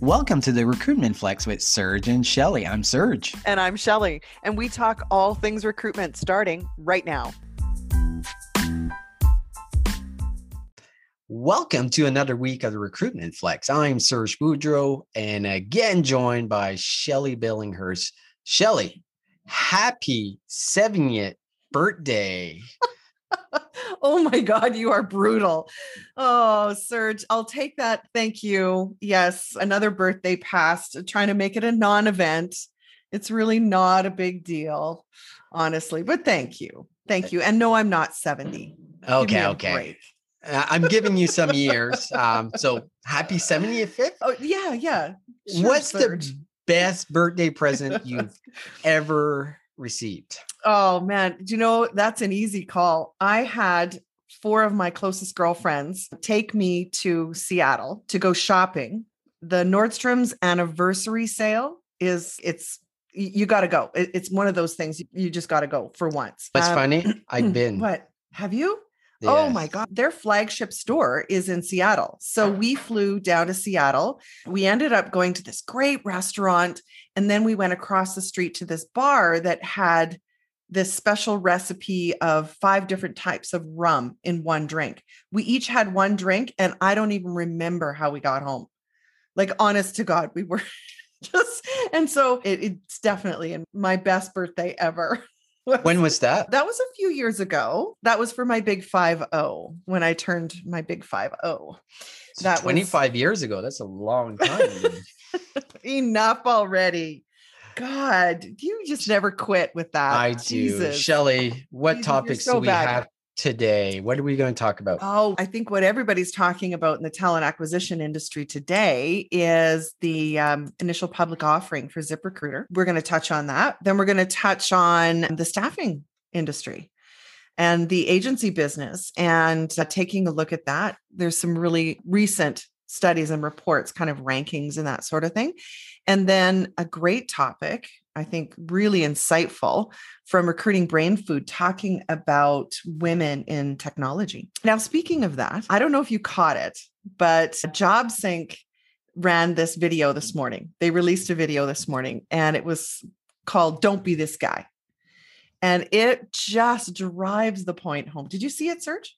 Welcome to the Recruitment Flex with Serge and Shelley. I'm Serge. And I'm Shelley. And we talk all things recruitment starting right now. Welcome to another week of the Recruitment Flex. I'm Serge Boudreau and again joined by Shelley Billinghurst. Shelley, happy 70th birthday. oh my God, you are brutal. Oh, Serge, I'll take that. Thank you. Yes, another birthday passed, trying to make it a non event. It's really not a big deal, honestly, but thank you. Thank you. And no, I'm not 70. Okay, okay. Break. I'm giving you some years. Um, so happy 75th. Oh, yeah, yeah. Sure, What's Serge. the best birthday present you've ever received? Oh man, do you know that's an easy call? I had four of my closest girlfriends take me to Seattle to go shopping. The Nordstrom's anniversary sale is it's you got to go. It's one of those things you just got to go for once. That's um, funny. I've been. What have you? Yes. Oh my God. Their flagship store is in Seattle. So uh-huh. we flew down to Seattle. We ended up going to this great restaurant. And then we went across the street to this bar that had this special recipe of five different types of rum in one drink. We each had one drink, and I don't even remember how we got home. Like, honest to God, we were just, and so it, it's definitely my best birthday ever. When was that? That was a few years ago. That was for my big 5 0 when I turned my big 5 0. That 25 was... years ago. That's a long time. Enough already. God, you just never quit with that. I do. Shelley, what Jesus, topics so do we bad. have today? What are we going to talk about? Oh, I think what everybody's talking about in the talent acquisition industry today is the um, initial public offering for ZipRecruiter. We're going to touch on that. Then we're going to touch on the staffing industry and the agency business and uh, taking a look at that. There's some really recent studies and reports, kind of rankings and that sort of thing. And then a great topic, I think really insightful from Recruiting Brainfood, talking about women in technology. Now, speaking of that, I don't know if you caught it, but JobSync ran this video this morning. They released a video this morning and it was called Don't Be This Guy. And it just drives the point home. Did you see it, Serge?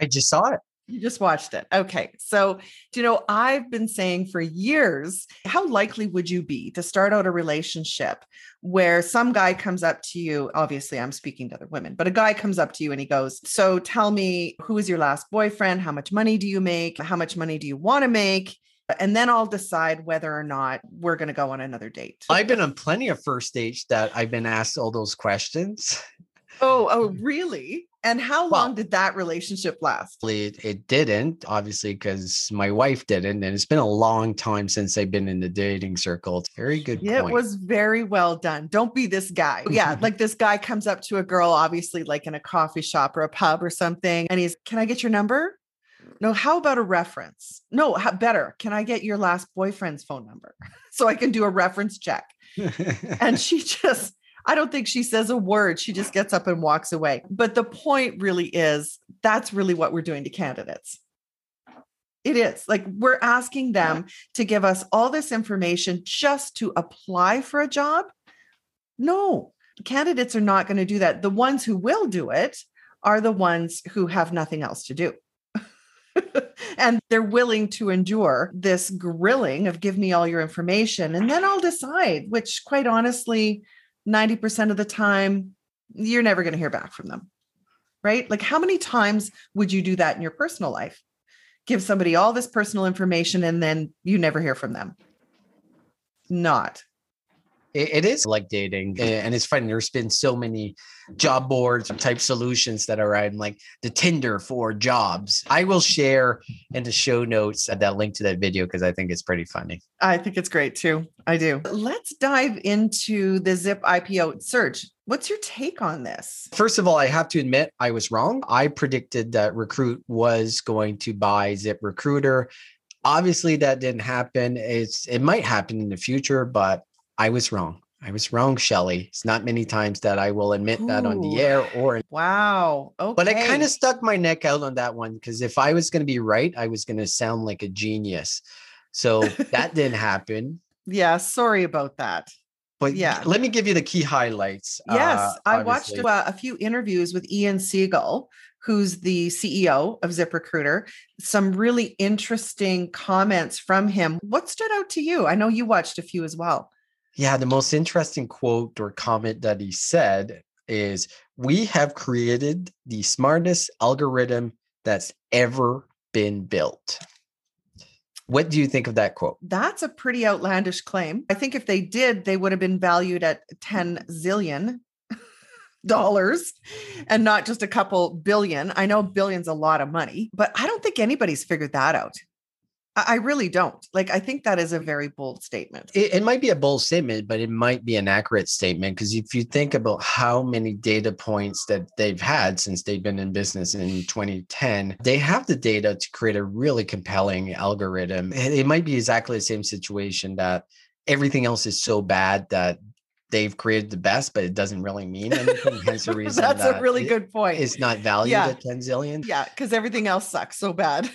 I just saw it. You just watched it. Okay. So, you know, I've been saying for years, how likely would you be to start out a relationship where some guy comes up to you? Obviously, I'm speaking to other women, but a guy comes up to you and he goes, So tell me, who is your last boyfriend? How much money do you make? How much money do you want to make? and then I'll decide whether or not we're going to go on another date. I've been on plenty of first dates that I've been asked all those questions. Oh, oh, really? And how well, long did that relationship last? It, it didn't, obviously, because my wife didn't. And it's been a long time since I've been in the dating circle. It's very good. Yeah, it was very well done. Don't be this guy. Yeah. like this guy comes up to a girl, obviously, like in a coffee shop or a pub or something. And he's, Can I get your number? No, how about a reference? No, how, better. Can I get your last boyfriend's phone number so I can do a reference check? and she just, I don't think she says a word. She just gets up and walks away. But the point really is that's really what we're doing to candidates. It is like we're asking them to give us all this information just to apply for a job. No, candidates are not going to do that. The ones who will do it are the ones who have nothing else to do. and they're willing to endure this grilling of give me all your information and then I'll decide, which quite honestly, 90% of the time, you're never going to hear back from them. Right? Like, how many times would you do that in your personal life? Give somebody all this personal information and then you never hear from them. Not it is like dating and it's funny there's been so many job boards type solutions that are on like the tinder for jobs i will share in the show notes that link to that video because i think it's pretty funny i think it's great too i do let's dive into the zip ipo Serge What's your take on this? First of all, I have to admit I was wrong. I predicted that Recruit was going to buy ZipRecruiter. Obviously, that didn't happen. It's it might happen in the future, but I was wrong. I was wrong, Shelley. It's not many times that I will admit Ooh. that on the air or wow. Okay. But I kind of stuck my neck out on that one because if I was going to be right, I was going to sound like a genius. So that didn't happen. Yeah, sorry about that. But yeah, let me give you the key highlights. Yes, uh, I watched uh, a few interviews with Ian Siegel, who's the CEO of ZipRecruiter. Some really interesting comments from him. What stood out to you? I know you watched a few as well. Yeah, the most interesting quote or comment that he said is We have created the smartest algorithm that's ever been built. What do you think of that quote? That's a pretty outlandish claim. I think if they did, they would have been valued at 10 zillion dollars and not just a couple billion. I know billion's a lot of money, but I don't think anybody's figured that out. I really don't. Like, I think that is a very bold statement. It, it might be a bold statement, but it might be an accurate statement. Because if you think about how many data points that they've had since they've been in business in 2010, they have the data to create a really compelling algorithm. It might be exactly the same situation that everything else is so bad that they've created the best, but it doesn't really mean anything. Hence the reason that's that a really good point. It's not valued yeah. at 10 zillion. Yeah, because everything else sucks so bad.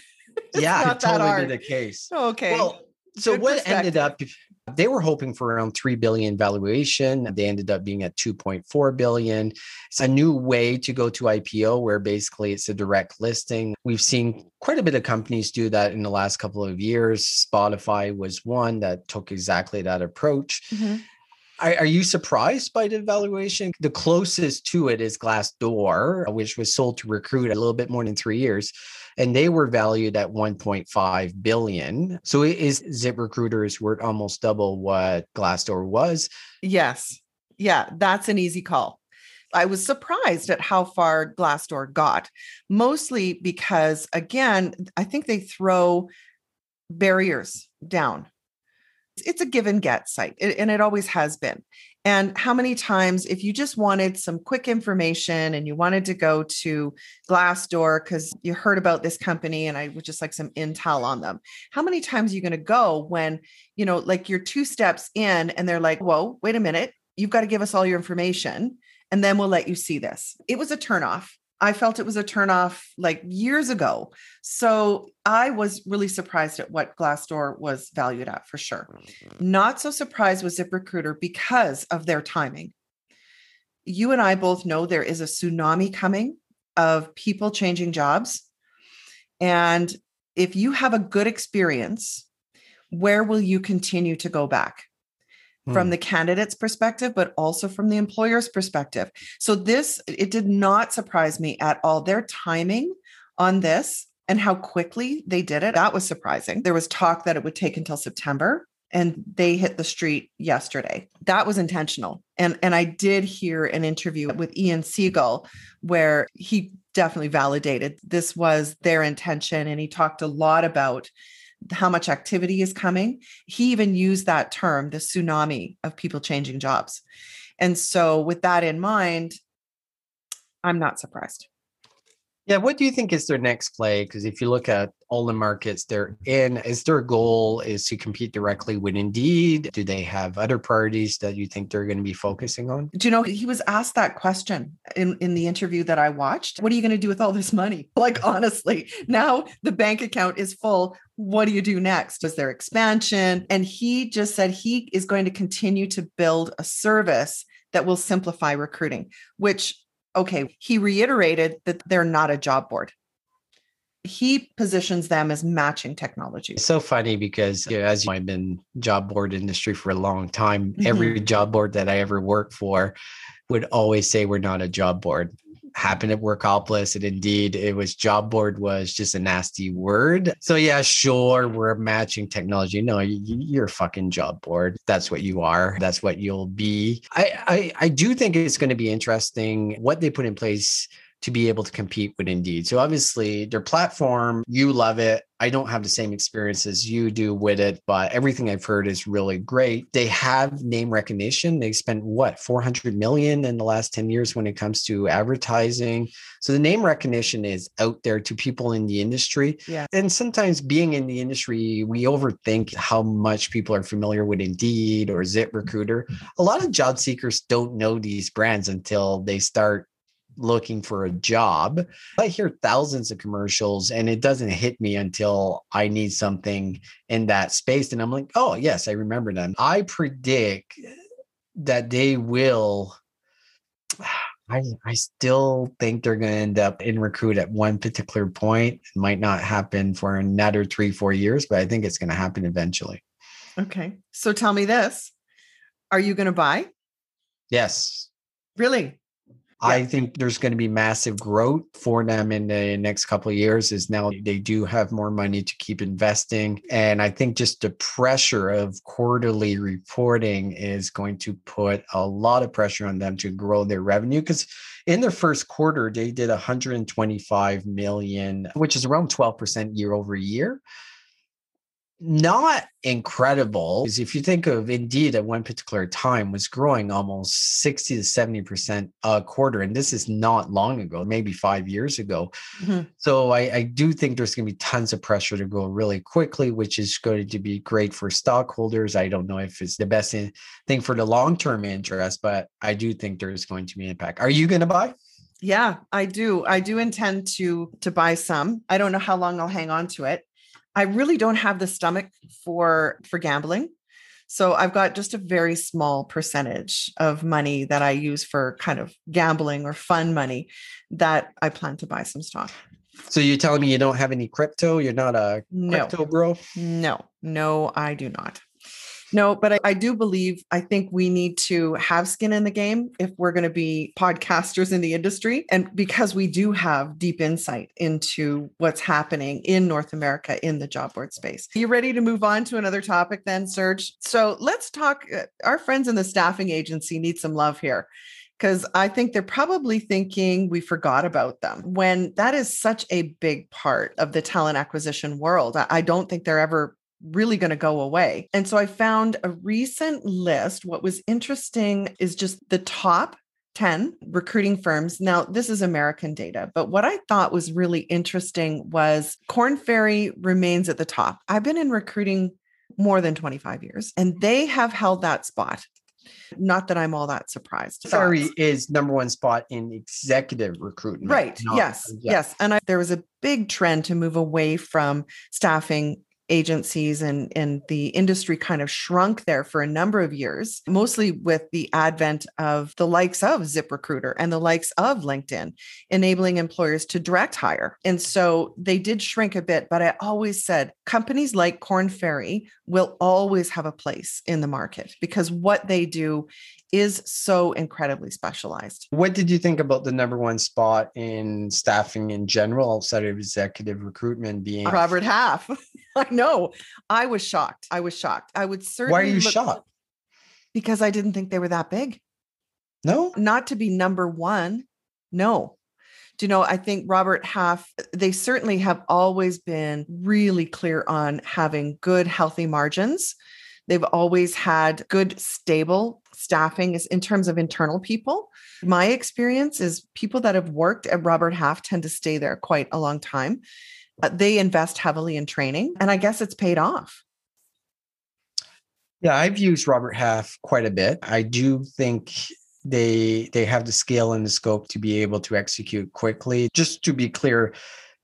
Yeah, it totally be the case. Okay. Well, so Good what ended up they were hoping for around 3 billion valuation they ended up being at 2.4 billion it's a new way to go to ipo where basically it's a direct listing we've seen quite a bit of companies do that in the last couple of years spotify was one that took exactly that approach mm-hmm. Are, are, you surprised by the valuation? The closest to it is Glassdoor, which was sold to Recruit a little bit more than three years, and they were valued at 1.5 billion. So is ZipRecruiter's worth almost double what Glassdoor was? Yes. Yeah, that's an easy call. I was surprised at how far Glassdoor got, mostly because, again, I think they throw barriers down it's a give and get site, and it always has been. And how many times, if you just wanted some quick information and you wanted to go to Glassdoor because you heard about this company and I would just like some intel on them, how many times are you going to go when, you know, like you're two steps in and they're like, whoa, wait a minute, you've got to give us all your information and then we'll let you see this? It was a turnoff. I felt it was a turnoff like years ago. So I was really surprised at what Glassdoor was valued at for sure. Mm-hmm. Not so surprised with ZipRecruiter because of their timing. You and I both know there is a tsunami coming of people changing jobs. And if you have a good experience, where will you continue to go back? From hmm. the candidate's perspective, but also from the employer's perspective. So, this, it did not surprise me at all. Their timing on this and how quickly they did it, that was surprising. There was talk that it would take until September and they hit the street yesterday. That was intentional. And and I did hear an interview with Ian Siegel where he definitely validated this was their intention and he talked a lot about how much activity is coming. He even used that term, the tsunami of people changing jobs. And so, with that in mind, I'm not surprised. Yeah, what do you think is their next play? Because if you look at all the markets they're in, is their goal is to compete directly with Indeed? Do they have other priorities that you think they're going to be focusing on? Do you know he was asked that question in, in the interview that I watched? What are you going to do with all this money? Like honestly, now the bank account is full. What do you do next? Is there expansion? And he just said he is going to continue to build a service that will simplify recruiting, which okay, he reiterated that they're not a job board. He positions them as matching technology. It's so funny because you know, as I've been job board industry for a long time, mm-hmm. every job board that I ever worked for would always say we're not a job board happened at Workopolis. And indeed, it was job board was just a nasty word. So yeah, sure, we're matching technology. No, you, are a fucking job board. That's what you are. That's what you'll be. I, I, I do think it's going to be interesting what they put in place to be able to compete with Indeed. So obviously their platform, you love it. I don't have the same experience as you do with it, but everything I've heard is really great. They have name recognition. They spent what 400 million in the last 10 years when it comes to advertising. So the name recognition is out there to people in the industry. Yeah. And sometimes being in the industry, we overthink how much people are familiar with Indeed or ZipRecruiter. A lot of job seekers don't know these brands until they start looking for a job. I hear thousands of commercials and it doesn't hit me until I need something in that space. And I'm like, oh, yes, I remember them. I predict that they will. I, I still think they're going to end up in recruit at one particular point. It might not happen for another three, four years, but I think it's going to happen eventually. Okay. So tell me this Are you going to buy? Yes. Really? I think there's going to be massive growth for them in the next couple of years is now they do have more money to keep investing. And I think just the pressure of quarterly reporting is going to put a lot of pressure on them to grow their revenue because in their first quarter, they did 125 million, which is around 12% year over year not incredible because if you think of indeed at one particular time was growing almost 60 to 70 percent a quarter and this is not long ago maybe five years ago. Mm-hmm. so I, I, do think there's going to be tons of pressure to go really quickly which is going to be great for stockholders. I don't know if it's the best thing for the long-term interest but i do think there's going to be an impact. Are you going to buy? Yeah i do. I do intend to to buy some. I don't know how long i'll hang on to it I really don't have the stomach for for gambling. So I've got just a very small percentage of money that I use for kind of gambling or fun money that I plan to buy some stock. So you're telling me you don't have any crypto? You're not a crypto no. bro? No, no, I do not. No, but I, I, do believe I think we need to have skin in the game if we're going to be podcasters in the industry. And because we do have deep insight into what's happening in North America in the job board space. Are you ready to move on to another topic then, Serge? So let's talk. Uh, our friends in the staffing agency need some love here because I think they're probably thinking we forgot about them when that is such a big part of the talent acquisition world. I don't think they're ever really going to go away. And so I found a recent list. What was interesting is just the top 10 recruiting firms. Now, this is American data, but what I thought was really interesting was Korn Ferry remains at the top. I've been in recruiting more than 25 years, and they have held that spot. Not that I'm all that surprised. Ferry is number one spot in executive recruitment. Right. Not, yes. Yeah. Yes. And I, there was a big trend to move away from staffing agencies and, and the industry kind of shrunk there for a number of years, mostly with the advent of the likes of ZipRecruiter and the likes of LinkedIn, enabling employers to direct hire. And so they did shrink a bit, but I always said companies like Korn Ferry will always have a place in the market because what they do is so incredibly specialized. What did you think about the number one spot in staffing in general, outside of executive recruitment being Robert Half? I know. I was shocked. I was shocked. I would certainly. Why are you shocked? Because I didn't think they were that big. No, not to be number one. No. Do you know, I think Robert Half, they certainly have always been really clear on having good, healthy margins. They've always had good, stable staffing in terms of internal people. My experience is people that have worked at Robert Half tend to stay there quite a long time. Uh, they invest heavily in training, and I guess it's paid off. Yeah, I've used Robert Half quite a bit. I do think they they have the scale and the scope to be able to execute quickly. Just to be clear,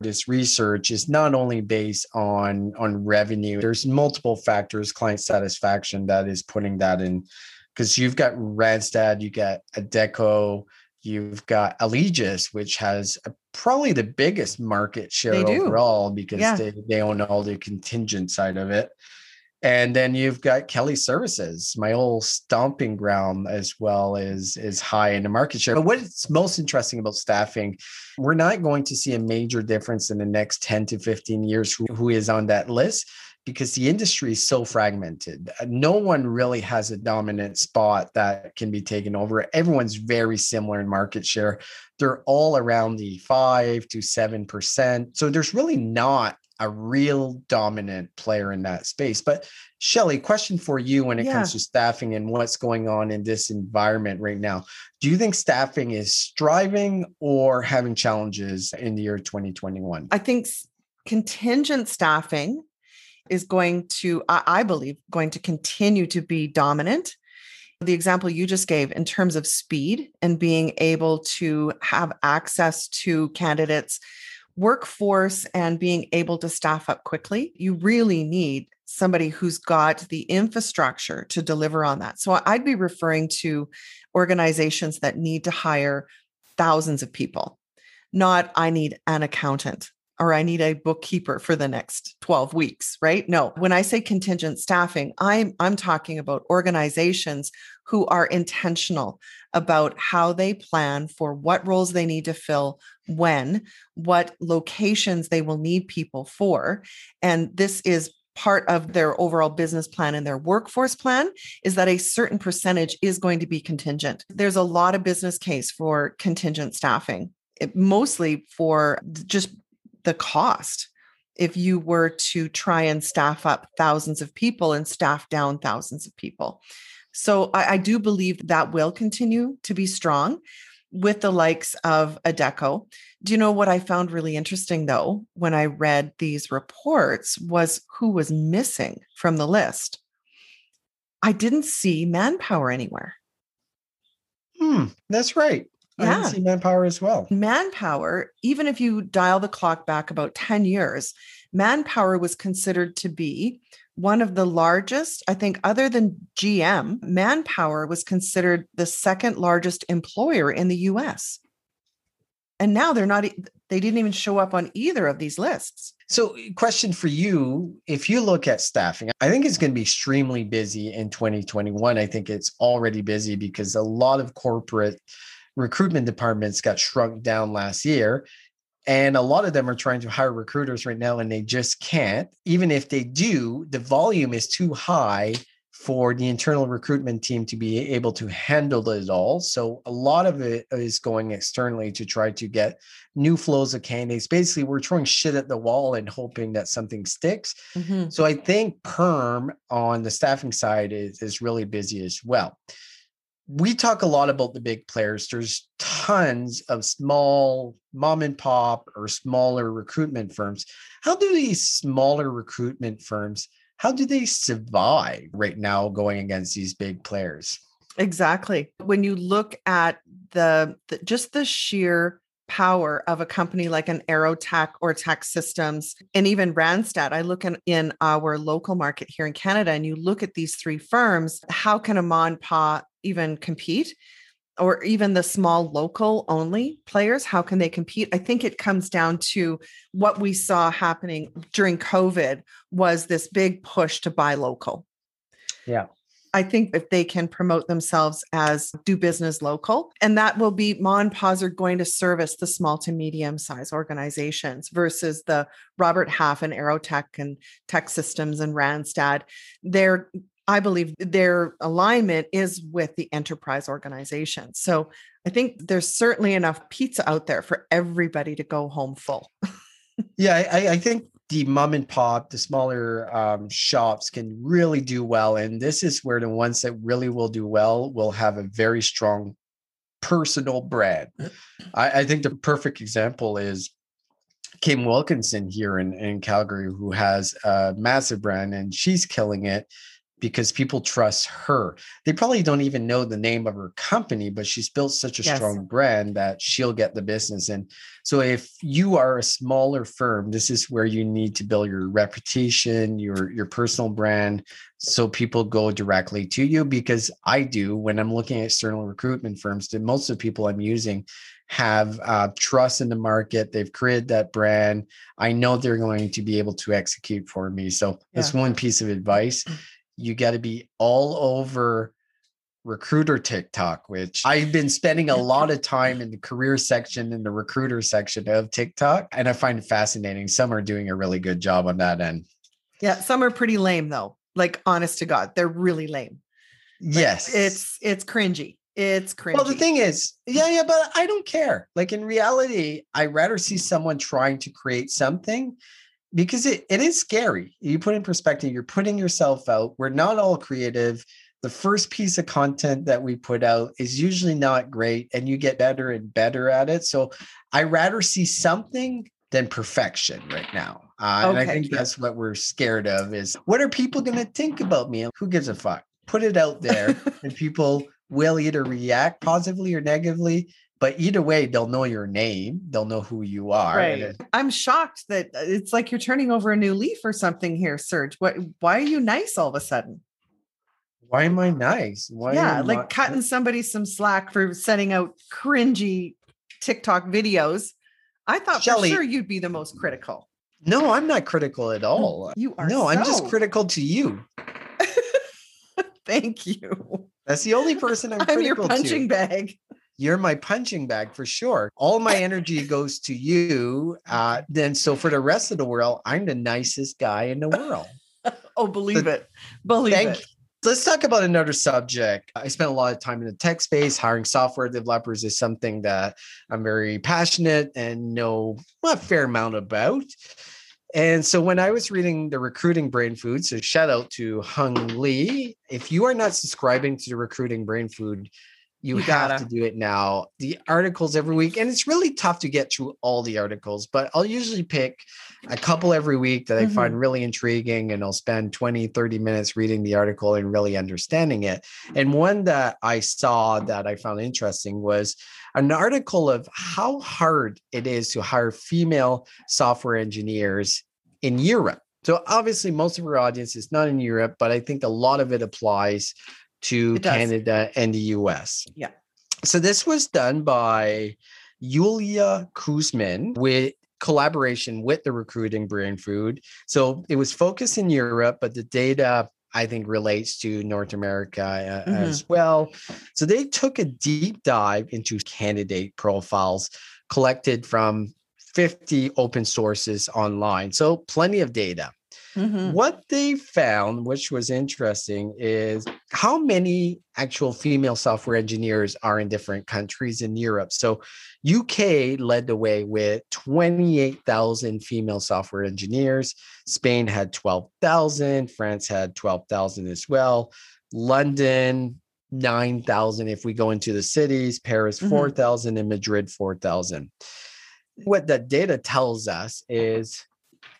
this research is not only based on on revenue. There's multiple factors, client satisfaction that is putting that in because you've got Randstad, you got Adecco, you've got Allegis, which has a, probably the biggest market share overall because yeah. they, they own all the contingent side of it. And then you've got Kelly Services, my old stomping ground, as well as is high in the market share. But what's most interesting about staffing, we're not going to see a major difference in the next 10 to 15 years who, who is on that list because the industry is so fragmented. No one really has a dominant spot that can be taken over. Everyone's very similar in market share. They're all around the five to 7%. So there's really not a real dominant player in that space. But Shelley, question for you when it yeah. comes to staffing and what's going on in this environment right now. Do you think staffing is striving or having challenges in the year 2021? I think contingent staffing is going to, I believe, going to continue to be dominant the example you just gave in terms of speed and being able to have access to candidates workforce and being able to staff up quickly, you really need somebody who's got the infrastructure to deliver on that. So I'd be referring to organizations that need to hire thousands of people, not I need an accountant or I need a bookkeeper for the next 12 weeks, right? No. When I say contingent staffing, I'm I'm talking about organizations who are intentional about how they plan for what roles they need to fill when, what locations they will need people for, and this is part of their overall business plan and their workforce plan is that a certain percentage is going to be contingent. There's a lot of business case for contingent staffing, it, mostly for just the cost if you were to try and staff up thousands of people and staff down thousands of people. So I, I do believe that will continue to be strong with the likes of Adecco. Do you know what I found really interesting though when I read these reports was who was missing from the list? I didn't see manpower anywhere. Hmm, that's right. Yeah. I see manpower as well. Manpower, even if you dial the clock back about 10 years, manpower was considered to be one of the largest, I think, other than GM, Manpower was considered the second largest employer in the US. And now they're not, they didn't even show up on either of these lists. So, eh, question for you if you look at staffing, I think it's going to be extremely busy in 2021. I think it's already busy because a lot of corporate recruitment departments got shrunk down last year and a lot of them are trying to hire recruiters right now and they just can't. Even if they do, the volume is too high for the internal recruitment team to be able to handle it all. So a lot of it is going externally to try to get new flows of candidates. Basically, we're throwing shit at the wall and hoping that something sticks. Mm-hmm. So I think perm on the staffing side is, is really busy as well we talk a lot about the big players. There's tons of small mom and pop or smaller recruitment firms. How do these smaller recruitment firms how do they survive right now going against these big players? Exactly. When you look at the, the just the sheer power of a company like an Aerotek or TEKsystems and even Randstad. I look in, in our local market here in Canada and you look at these three firms, how can a mom and Pa even compete? Or even the small local only players, how can they compete? I think it comes down to what we saw happening during COVID was this big push to buy local. Yeah. I think if they can promote themselves as do business local, and that will be Mon are going to service the small to medium size organizations versus the Robert Half and Aerotek and TEKsystems and Randstad. They're I believe their alignment is with the enterprise organization. So I think there's certainly enough pizza out there for everybody to go home full. yeah, I, I, think the mom and pop, the smaller um, shops can really do well. And this is where the ones that really will do well will have a very strong personal brand. I, I think the perfect example is Kim Wilkinson here in, in Calgary, who has a massive brand and she's killing it because people trust her. They probably don't even know the name of her company, but she's built such a yes. strong brand that she'll get the business. And so, if you are a smaller firm, this is where you need to build your reputation, your your personal brand, so people go directly to you. Because I do when I'm looking at external recruitment firms, that most of the people I'm using have uh, trust in the market. They've created that brand. I know they're going to be able to execute for me. So yeah. that's one piece of advice. You got to be all over recruiter TikTok, which I've been spending a lot of time in the career section and the recruiter section of TikTok. And I find it fascinating. Some are doing a really good job on that end. Yeah. Some are pretty lame though. Like honest to God, they're really lame. Like, yes. It's it's cringy. It's cringy. Well, the thing is, yeah, yeah, but I don't care. Like in reality, I rather see someone trying to create something because it, it is scary. You put in perspective, you're putting yourself out. We're not all creative. The first piece of content that we put out is usually not great, and you get better and better at it. So I rather see something than perfection right now. Uh, okay. And I think that's what we're scared of is what are people going to think about me? Who gives a fuck? put it out there and people will either react positively or negatively but either way they'll know your name they'll know who you are right. i'm shocked that uh, it's like you're turning over a new leaf or something here serge. What why are you nice all of a sudden? Why am i nice? Why yeah like not- cutting somebody some slack for sending out cringy tiktok videos. I thought Shelley, for sure you'd be the most critical. No i'm not critical at all. you are no so. i'm just critical to you. Thank you. That's the only person i'm, I'm your punching to. bag you're my punching bag for sure. All my energy goes to you. Uh, then, so for the rest of the world, I'm the nicest guy in the world. oh, believe it. Believe it. You. Let's talk about another subject. I spent a lot of time in the tech space. Hiring software developers is something that I'm very passionate and know a fair amount about. And so when I was reading the recruiting Brainfood, so shout out to Hung Lee. If you are not subscribing to the recruiting Brainfood, you, you have gotta. to do it now. The articles every week, and it's really tough to get through all the articles, but I'll usually pick a couple every week that I mm-hmm. find really intriguing, and I'll spend 20, 30 minutes reading the article and really understanding it. And one that I saw that I found interesting was an article of how hard it is to hire female software engineers in Europe. So obviously, most of our audience is not in Europe, but I think a lot of it applies to Canada and the US. Yeah. So this was done by Yulia Kuzmin with collaboration with the recruiting Brainfood. So it was focused in Europe, but the data I think relates to North America uh, mm-hmm. as well. So they took a deep dive into candidate profiles collected from 50 open sources online. So plenty of data. Mm-hmm. What they found, which was interesting, is how many actual female software engineers are in different countries in Europe. So, UK led the way with 28,000 female software engineers. Spain had 12,000. France had 12,000 as well. London, 9,000 if we go into the cities, Paris, mm-hmm. 4,000, and Madrid, 4,000. What that data tells us is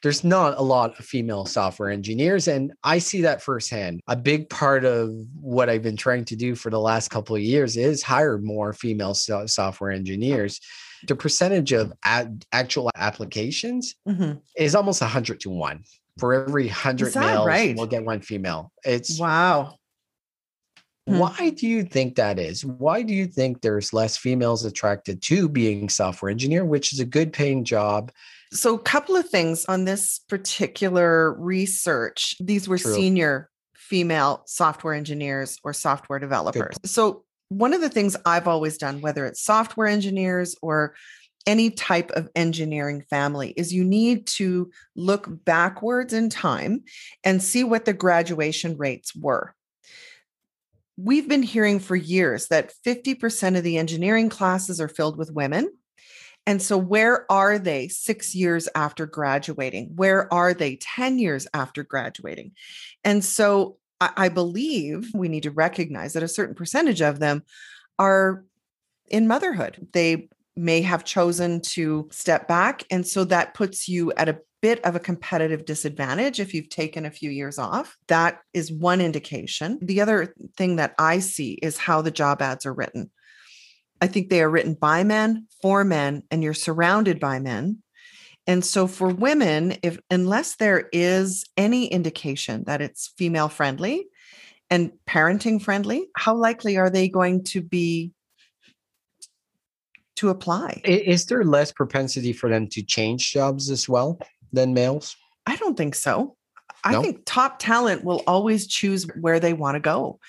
there's not a lot of female software engineers and i see that firsthand. A big part of what i've been trying to do for the last couple of years is hire more female so- software engineers. The percentage of ad- actual applications mm-hmm. is almost 100 to 1 for every 100 males right? we'll get one female. It's wow hmm. why do you think that is why do you think there's less females attracted to being software engineer which is a good paying job so, a couple of things on this particular research. These were True. senior female software engineers or software developers. Good. So, one of the things I've always done, whether it's software engineers or any type of engineering family, is you need to look backwards in time and see what the graduation rates were. We've been hearing for years that 50% of the engineering classes are filled with women and so, where are they six years after graduating? Where are they 10 years after graduating? And so, I, believe we need to recognize that a certain percentage of them are in motherhood. They may have chosen to step back. And so, that puts you at a bit of a competitive disadvantage if you've taken a few years off. That is one indication. The other thing that I see is how the job ads are written. I think they are written by men, for men, and you're surrounded by men. And so for women, if unless there is any indication that it's female friendly and parenting friendly, how likely are they going to be to apply? Is there less propensity for them to change jobs as well than males? I don't think so. I think top talent will always choose where they want to go.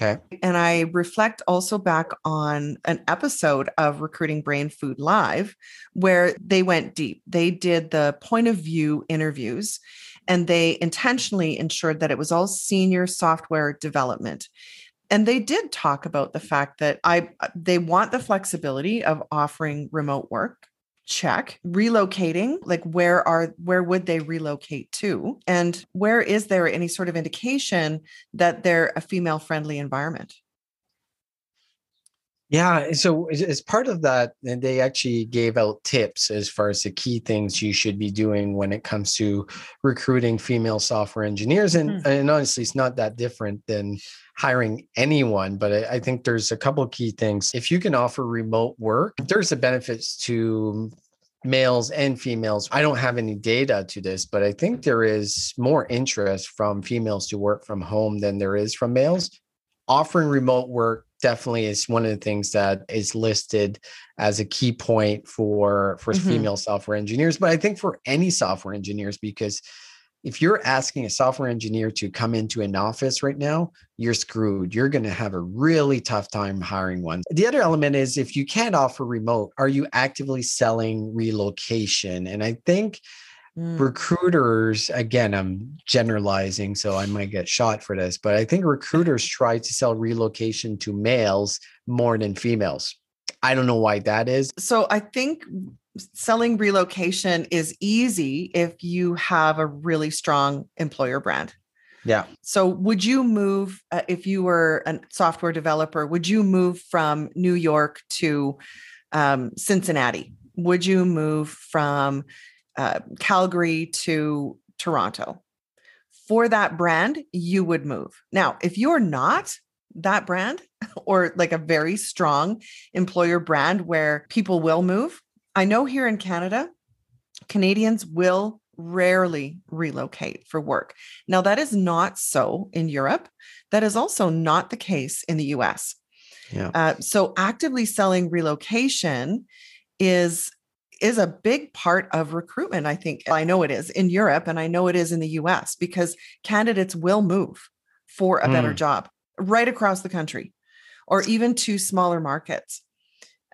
Okay. And I reflect also back on an episode of Recruiting Brainfood Live where they went deep. They did the point of view interviews and they intentionally ensured that it was all senior software development. And they did talk about the fact that I they want the flexibility of offering remote work check relocating like where are where would they relocate to and where is there any sort of indication that they're a female friendly environment Yeah. So as part of that, they actually gave out tips as far as the key things you should be doing when it comes to recruiting female software engineers. And, mm-hmm. and honestly, it's not that different than hiring anyone, but I, I think there's a couple key things. If you can offer remote work, there's a benefits to males and females. I don't have any data to this, but I think there is more interest from females to work from home than there is from males. Offering remote work definitely is one of the things that is listed as a key point for for mm-hmm. female software engineers but i think for any software engineers because if you're asking a software engineer to come into an office right now you're screwed you're going to have a really tough time hiring one the other element is if you can't offer remote are you actively selling relocation and i think Mm. Recruiters, again, I'm generalizing, so I might get shot for this, but I think recruiters try to sell relocation to males more than females. I don't know why that is. So I think selling relocation is easy if you have a really strong employer brand. Yeah. So would you move uh, if you were a software developer, would you move from New York to um, Cincinnati? Would you move from uh, Calgary to Toronto. For that brand, you would move. Now, if you're not that brand or like a very strong employer brand where people will move, I know here in Canada, Canadians will rarely relocate for work. Now, that is not so in Europe. That is also not the case in the US. Yeah. Uh, so, actively selling relocation is is a big part of recruitment. I think I know it is in Europe and I know it is in the US because candidates will move for a mm. better job right across the country or even to smaller markets.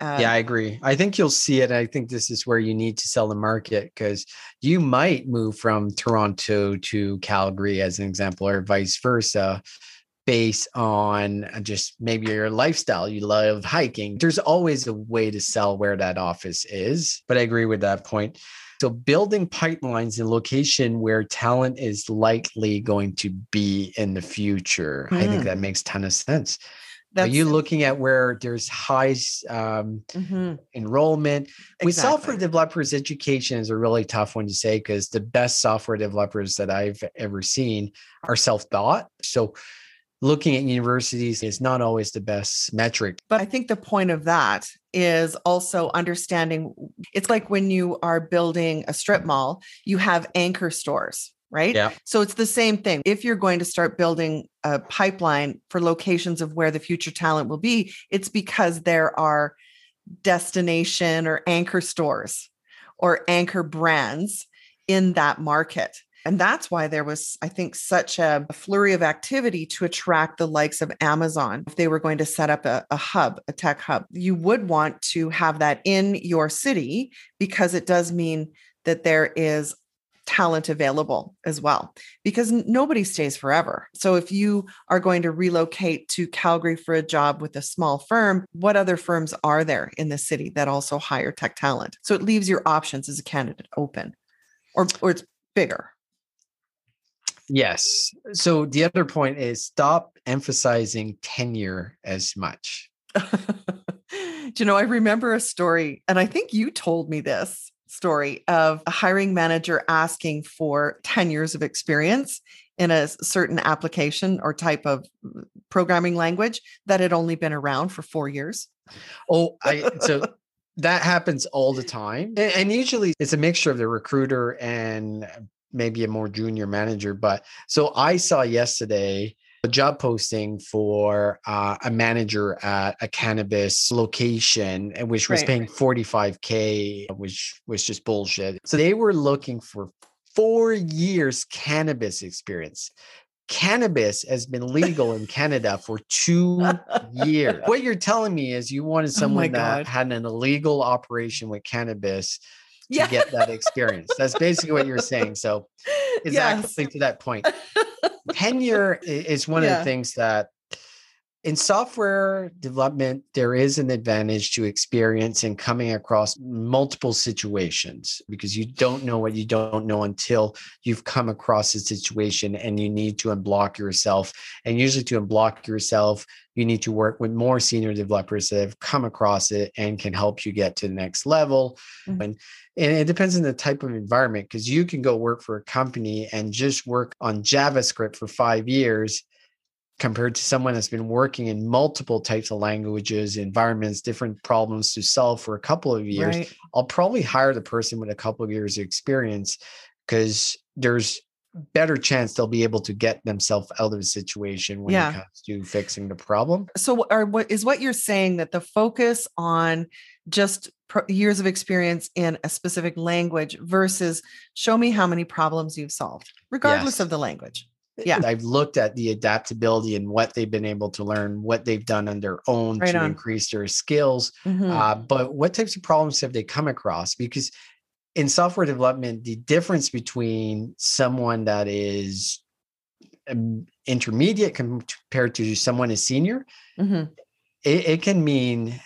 Uh, yeah, I agree. I think you'll see it. I think this is where you need to sell the market because you might move from Toronto to Calgary, as an example, or vice versa based on uh, just maybe your lifestyle. You love hiking. There's always a way to sell where that office is. But I agree with that point. So building pipelines in location where talent is likely going to be in the future. Mm. I think that mm. makes ton of sense. That's, Are you looking at where there's high um, mm-hmm. enrollment? Exactly. With software developers, education is a really tough one to say because the best software developers that I've ever seen are self-taught. So looking at universities is not always the best metric. But I think the point of that is also understanding it's like when you are building a strip mall, you have anchor stores, right? Yeah. So it's the same thing. If you're going to start building a pipeline for locations of where the future talent will be, it's because there are destination or anchor stores or anchor brands in that market. And that's why there was, I think, such a flurry of activity to attract the likes of Amazon. If they were going to set up a, a, hub, a tech hub, you would want to have that in your city because it does mean that there is talent available as well because nobody stays forever. So if you are going to relocate to Calgary for a job with a small firm, what other firms are there in the city that also hire tech talent? So it leaves your options as a candidate open or, or it's bigger. Yes. So the other point is stop emphasizing tenure as much. Do you know, I remember a story, and I think you told me this story of a hiring manager asking for 10 years of experience in a certain application or type of mm, programming language that had only been around for four years. Oh, I so that happens all the time. And, usually it's a mixture of the recruiter and maybe a more junior manager. But so I saw yesterday a job posting for uh, a manager at a cannabis location, which was right. paying 45K, which was just bullshit. So they were looking for four years cannabis experience. Cannabis has been legal in Canada for two years. What you're telling me is you wanted oh someone oh that had an illegal operation with cannabis yeah. to get that experience. That's basically what you're saying. So exactly yes. to that point. Tenure is one yeah. of the things that in software development, there is an advantage to experience in coming across multiple situations because you don't know what you don't know until you've come across a situation and you need to unblock yourself. And usually, to unblock yourself, you need to work with more senior developers that have come across it and can help you get to the next level. Mm-hmm. And, and it depends on the type of environment because you can go work for a company and just work on JavaScript for five years compared to someone that's been working in multiple types of languages, environments, different problems to solve for a couple of years, right. I'll probably hire the person with a couple of years of experience because there's better chance they'll be able to get themselves out of the situation when yeah. it comes to fixing the problem. So, are what is what you're saying that the focus on just pro- years of experience in a specific language versus show me how many problems you've solved, regardless yes. of the language? Yeah i've looked at the adaptability and what they've been able to learn what they've done on their own right to on. increase their skills mm-hmm. uh, but what types of problems have they come across because in software development the difference between someone that is um, intermediate compared to someone is senior mm-hmm. it, it can mean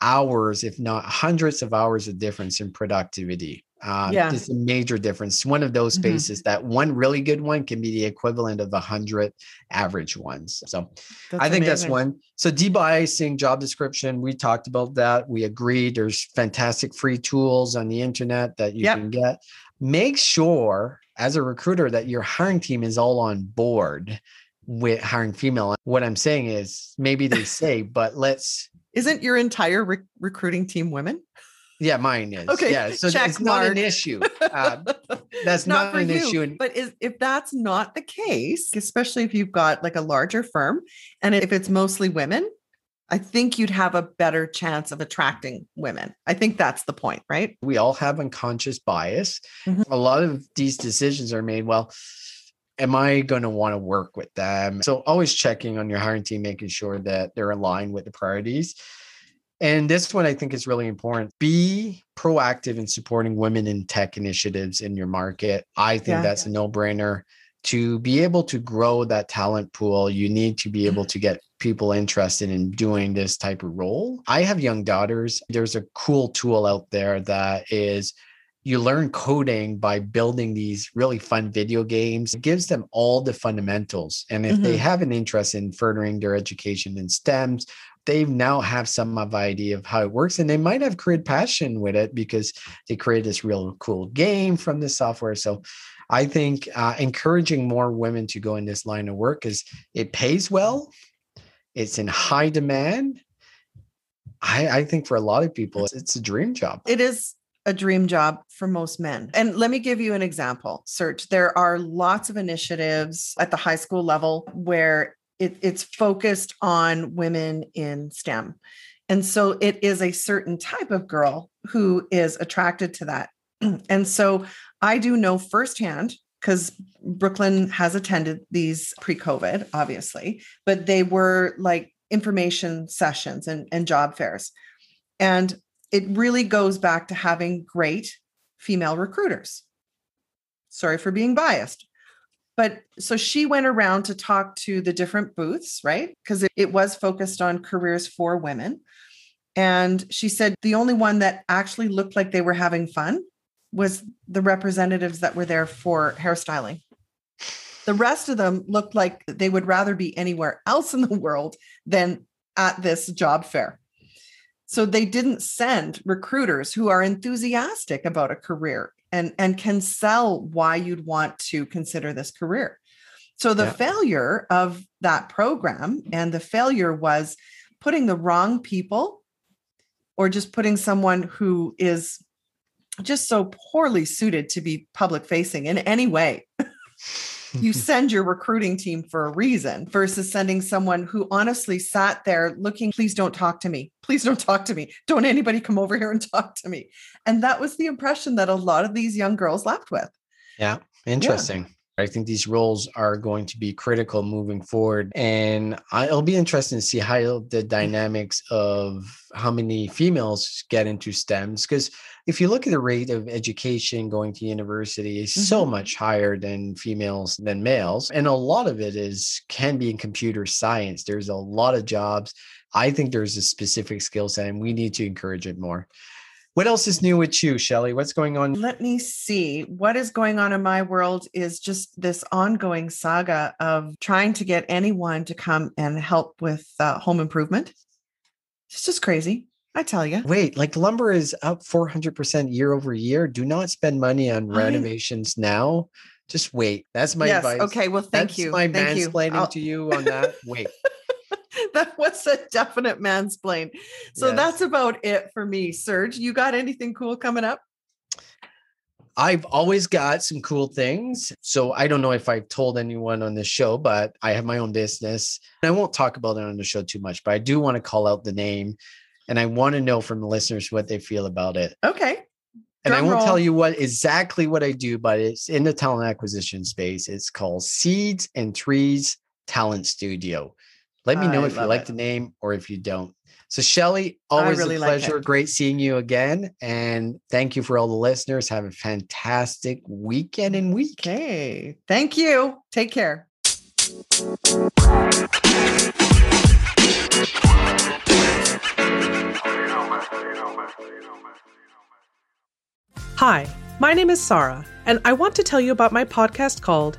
hours if not hundreds of hours of difference in productivity uh, yeah. It's a major difference. One of those mm-hmm. spaces mm-hmm. that one really good one can be the equivalent of a hundred average ones. So that's I think amazing. that's one. So debiasing job description, we talked about that. We agreed. There's fantastic free tools on the internet that you yep. can get. Make sure as a recruiter that your hiring team is all on board with hiring female. What I'm saying is maybe they say, but let's. Isn't your entire re- recruiting team women? Yeah, mine is. Okay. Yeah. So it's not an issue. Uh, that's not, not an you, issue. But is, if that's not the case, especially if you've got like a larger firm and if it's mostly women, I think you'd have a better chance of attracting women. I think that's the point, right? We all have unconscious bias. Mm-hmm. A lot of these decisions are made, well, am I going to want to work with them? So always checking on your hiring team, making sure that they're aligned with the priorities. And this one I think is really important. Be proactive in supporting women in tech initiatives in your market. I think yeah. that's a no brainer. To be able to grow that talent pool, you need to be able to get people interested in doing this type of role. I have young daughters. There's a cool tool out there that is you learn coding by building these really fun video games. It gives them all the fundamentals. And if mm-hmm. they have an interest in furthering their education in STEMs they now have some of idea of how it works and they might have created passion with it because they created this real cool game from this software so i think uh, encouraging more women to go in this line of work is it pays well it's in high demand I, I think for a lot of people it's a dream job it is a dream job for most men. And let me give you an example. Serge. There are lots of initiatives at the high school level where it, it's focused on women in STEM. And so it is a certain type of girl who is attracted to that. and so I do know firsthand because Brooklyn has attended these pre COVID, obviously, but they were like information sessions and, and job fairs. And it really goes back to having great female recruiters. Sorry for being biased, but so she went around to talk to the different booths, right? Because it, it, was focused on careers for women. And she said the only one that actually looked like they were having fun was the representatives that were there for hairstyling. The rest of them looked like they would rather be anywhere else in the world than at this job fair. So they didn't send recruiters who are enthusiastic about a career and and can sell why you'd want to consider this career so the yeah. failure of that program and the failure was putting the wrong people or just putting someone who is just so poorly suited to be public facing in any way you send your recruiting team for a reason versus sending someone who honestly sat there looking, please don't talk to me. Please don't talk to me. Don't anybody come over here and talk to me. And that was the impression that a lot of these young girls left with. Yeah. Interesting. I think these roles are going to be critical moving forward. And it'll be interesting to see how the dynamics of how many females get into STEMs. Because if you look at the rate of education going to university, is mm-hmm. so much higher than females than males. And a lot of it is can be in computer science. There's a lot of jobs. I think there's a specific skill set, and we need to encourage it more. What else is new with you, Shelley? What's going on? Let me see. What is going on in my world is just this ongoing saga of trying to get anyone to come and help with uh, home improvement. It's just crazy. I tell you. Wait, like lumber is up 400% year over year. Do not spend money on renovations I... now. Just wait. That's my yes, advice. Okay. Well, thank you. That's you. My thank mansplaining you. to you on that. Wait. that was a definite mansplain. So yes. that's about it for me. Serge, you got anything cool coming up? I've always got some cool things. So I don't know if I've told anyone on this show, but I have my own business. And I won't talk about it on the show too much, but I do want to call out the name and I want to know from the listeners what they feel about it. Okay. And I won't roll. tell you what exactly what I do, but it's in the talent acquisition space. It's called Seeds and Trees Talent Studio. Let me know I if you like it. the name or if you don't. So, Shelley, always really a pleasure. Like Great seeing you again. And thank you for all the listeners. Have a fantastic weekend and week. Okay. Thank you. Take care. Hi, my name is Sarah, and I want to tell you about my podcast called